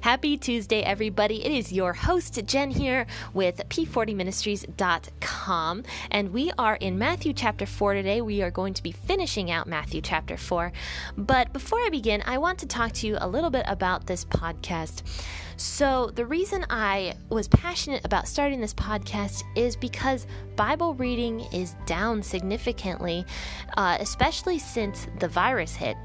Happy Tuesday, everybody. It is your host, Jen, here with P40ministries.com. And we are in Matthew chapter 4 today. We are going to be finishing out Matthew chapter 4. But before I begin, I want to talk to you a little bit about this podcast. So, the reason I was passionate about starting this podcast is because Bible reading is down significantly, uh, especially since the virus hit.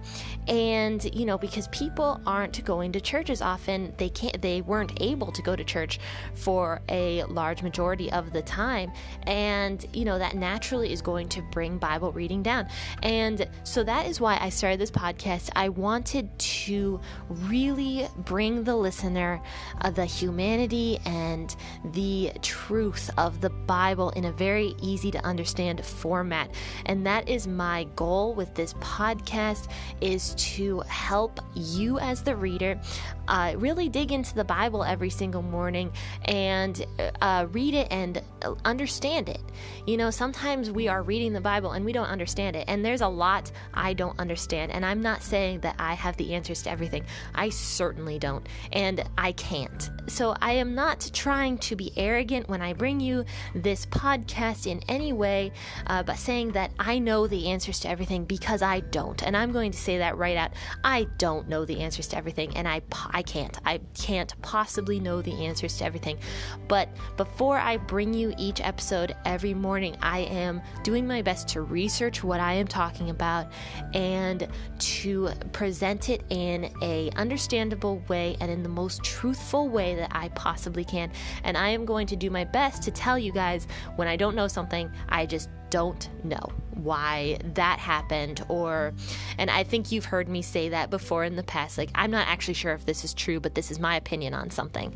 And, you know, because people aren't going to church as often, they can't, they weren't able to go to church for a large majority of the time. And, you know, that naturally is going to bring Bible reading down. And so that is why I started this podcast. I wanted to really bring the listener uh, the humanity and the truth of the Bible in a very easy to understand format. And that is my goal with this podcast is to help you as the reader uh, really dig into the Bible every single morning and uh, read it and understand it. You know, sometimes we are reading the Bible and we don't understand it. And there's a lot I don't understand. And I'm not saying that I have the answers to everything. I certainly don't. And I can't. So I am not trying to be arrogant when I bring you this podcast in any way, uh, but saying that I know the answers to everything because I don't. And I'm going to say that right out. I don't know the answers to everything. And I, I can't. I can't possibly know the answers to everything. But before I bring you each episode every morning, I am doing my best to research what I am talking about and to present it in a understandable way and in the most truthful way that I possibly can. And I am going to do my best to tell you guys when I don't know something, I just don't know why that happened or and I think you've heard me say that before in the past like I'm not actually sure if this is true but this is my opinion on something.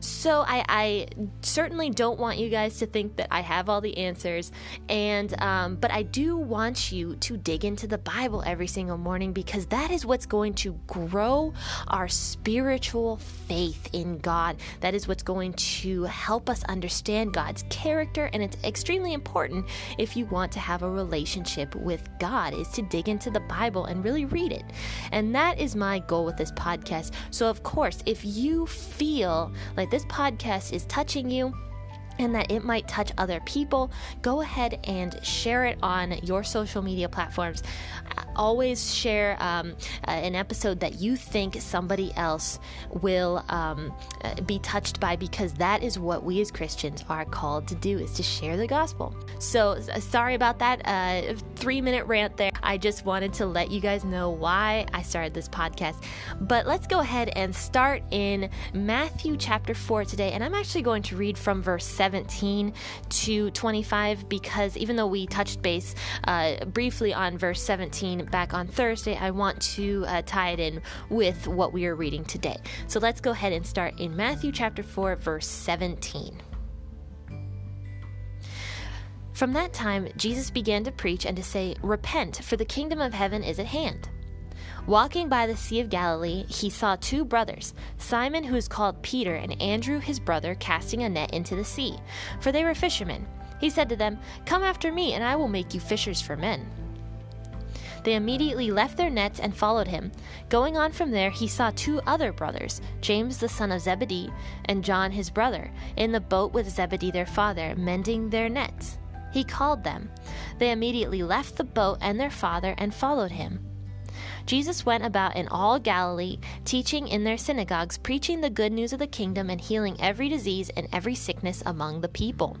So I, I certainly don't want you guys to think that I have all the answers and um, but I do want you to dig into the Bible every single morning because that is what's going to grow our spiritual faith in God. That is what's going to help us understand God's character and it's extremely important if you want to have a relationship with God is to dig into the Bible and really read it. And that is my goal with this podcast. So, of course, if you feel like this podcast is touching you, and that it might touch other people, go ahead and share it on your social media platforms. Always share um, an episode that you think somebody else will um, be touched by because that is what we as Christians are called to do is to share the gospel. So uh, sorry about that uh, three minute rant there. I just wanted to let you guys know why I started this podcast. But let's go ahead and start in Matthew chapter 4 today. And I'm actually going to read from verse 17 to 25 because even though we touched base uh, briefly on verse 17 back on Thursday, I want to uh, tie it in with what we are reading today. So let's go ahead and start in Matthew chapter 4, verse 17. From that time, Jesus began to preach and to say, Repent, for the kingdom of heaven is at hand. Walking by the Sea of Galilee, he saw two brothers, Simon, who is called Peter, and Andrew, his brother, casting a net into the sea, for they were fishermen. He said to them, Come after me, and I will make you fishers for men. They immediately left their nets and followed him. Going on from there, he saw two other brothers, James the son of Zebedee, and John his brother, in the boat with Zebedee their father, mending their nets. He called them. They immediately left the boat and their father and followed him. Jesus went about in all Galilee, teaching in their synagogues, preaching the good news of the kingdom, and healing every disease and every sickness among the people.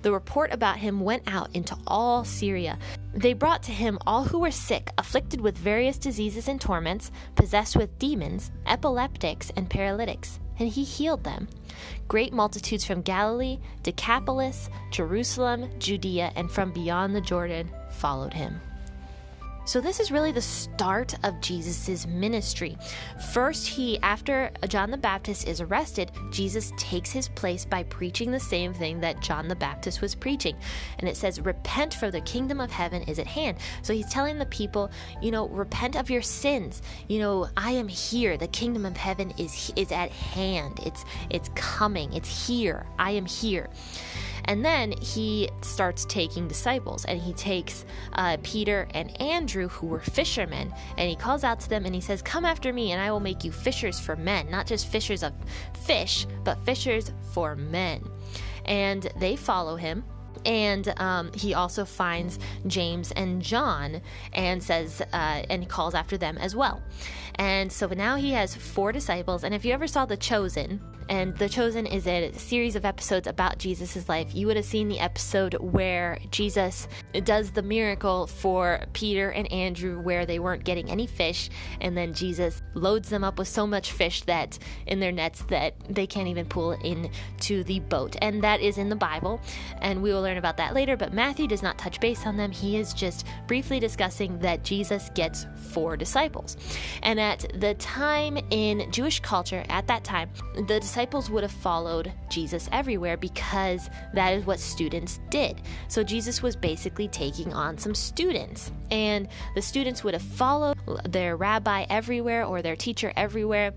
The report about him went out into all Syria. They brought to him all who were sick, afflicted with various diseases and torments, possessed with demons, epileptics, and paralytics, and he healed them. Great multitudes from Galilee, Decapolis, Jerusalem, Judea, and from beyond the Jordan followed him. So this is really the start of Jesus' ministry. First, he, after John the Baptist is arrested, Jesus takes his place by preaching the same thing that John the Baptist was preaching. And it says, Repent, for the kingdom of heaven is at hand. So he's telling the people, you know, repent of your sins. You know, I am here. The kingdom of heaven is is at hand. It's it's coming. It's here. I am here. And then he starts taking disciples, and he takes uh, Peter and Andrew Andrew, who were fishermen. And he calls out to them and he says, Come after me, and I will make you fishers for men. Not just fishers of fish, but fishers for men. And they follow him and um, he also finds James and John and says, uh, and calls after them as well. And so now he has four disciples. And if you ever saw The Chosen, and The Chosen is a series of episodes about Jesus' life. You would have seen the episode where Jesus does the miracle for Peter and Andrew, where they weren't getting any fish, and then Jesus loads them up with so much fish that in their nets that they can't even pull into the boat. And that is in the Bible, and we will learn about that later. But Matthew does not touch base on them. He is just briefly discussing that Jesus gets four disciples. And at the time in Jewish culture, at that time, the disciples would have followed Jesus everywhere because that is what students did. So Jesus was basically taking on some students, and the students would have followed their rabbi everywhere or their teacher everywhere,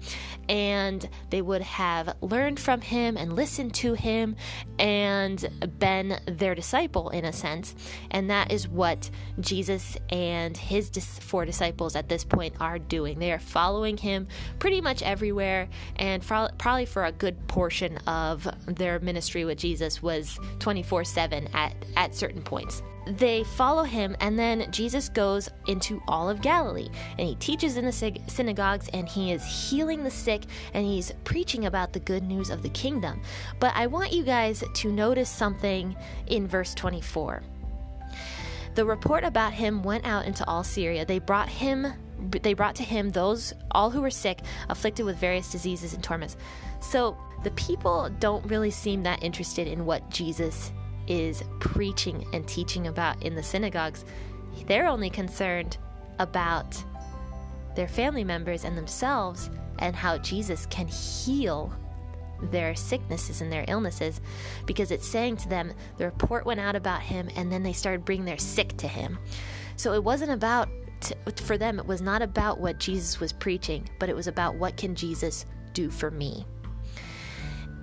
and they would have learned from him and listened to him and been their disciple in a sense. And that is what Jesus and his four disciples at this point are doing. They are following him pretty much everywhere, and probably for a good portion of their ministry with Jesus was 24 7 at, at certain points. They follow him, and then Jesus goes into all of Galilee and he teaches in the synagogues and he is healing the sick and he's preaching about the good news of the kingdom. But I want you guys to notice something in verse 24. The report about him went out into all Syria. They brought him they brought to him those all who were sick, afflicted with various diseases and torments. So the people don't really seem that interested in what Jesus is preaching and teaching about in the synagogues. They're only concerned about their family members and themselves and how Jesus can heal their sicknesses and their illnesses because it's saying to them the report went out about him and then they started bringing their sick to him. So it wasn't about to, for them, it was not about what Jesus was preaching, but it was about what can Jesus do for me.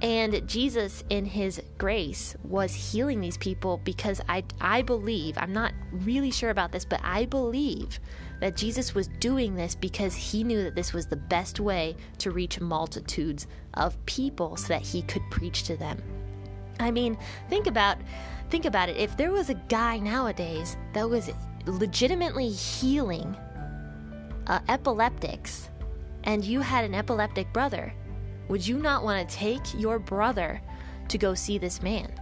And Jesus, in his grace, was healing these people because I, I believe, I'm not really sure about this, but I believe that Jesus was doing this because he knew that this was the best way to reach multitudes of people so that he could preach to them. I mean, think about think about it. If there was a guy nowadays that was legitimately healing uh, epileptics and you had an epileptic brother, would you not want to take your brother to go see this man?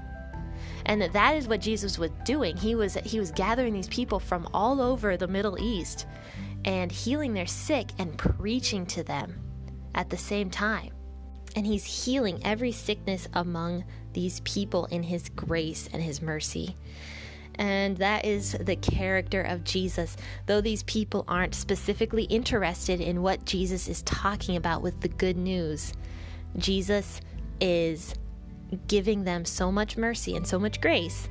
And that, that is what Jesus was doing. He was he was gathering these people from all over the Middle East and healing their sick and preaching to them at the same time. And he's healing every sickness among these people in his grace and his mercy. And that is the character of Jesus. Though these people aren't specifically interested in what Jesus is talking about with the good news, Jesus is giving them so much mercy and so much grace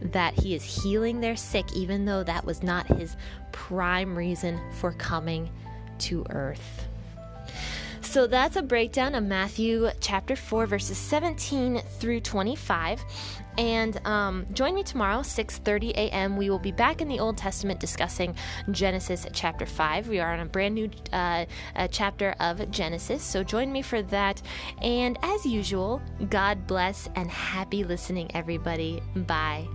that he is healing their sick, even though that was not his prime reason for coming to earth. So that's a breakdown of Matthew chapter 4, verses 17 through 25. And um, join me tomorrow, 6:30 a.m. We will be back in the Old Testament discussing Genesis chapter 5. We are on a brand new uh, chapter of Genesis, so join me for that. And as usual, God bless and happy listening, everybody. Bye.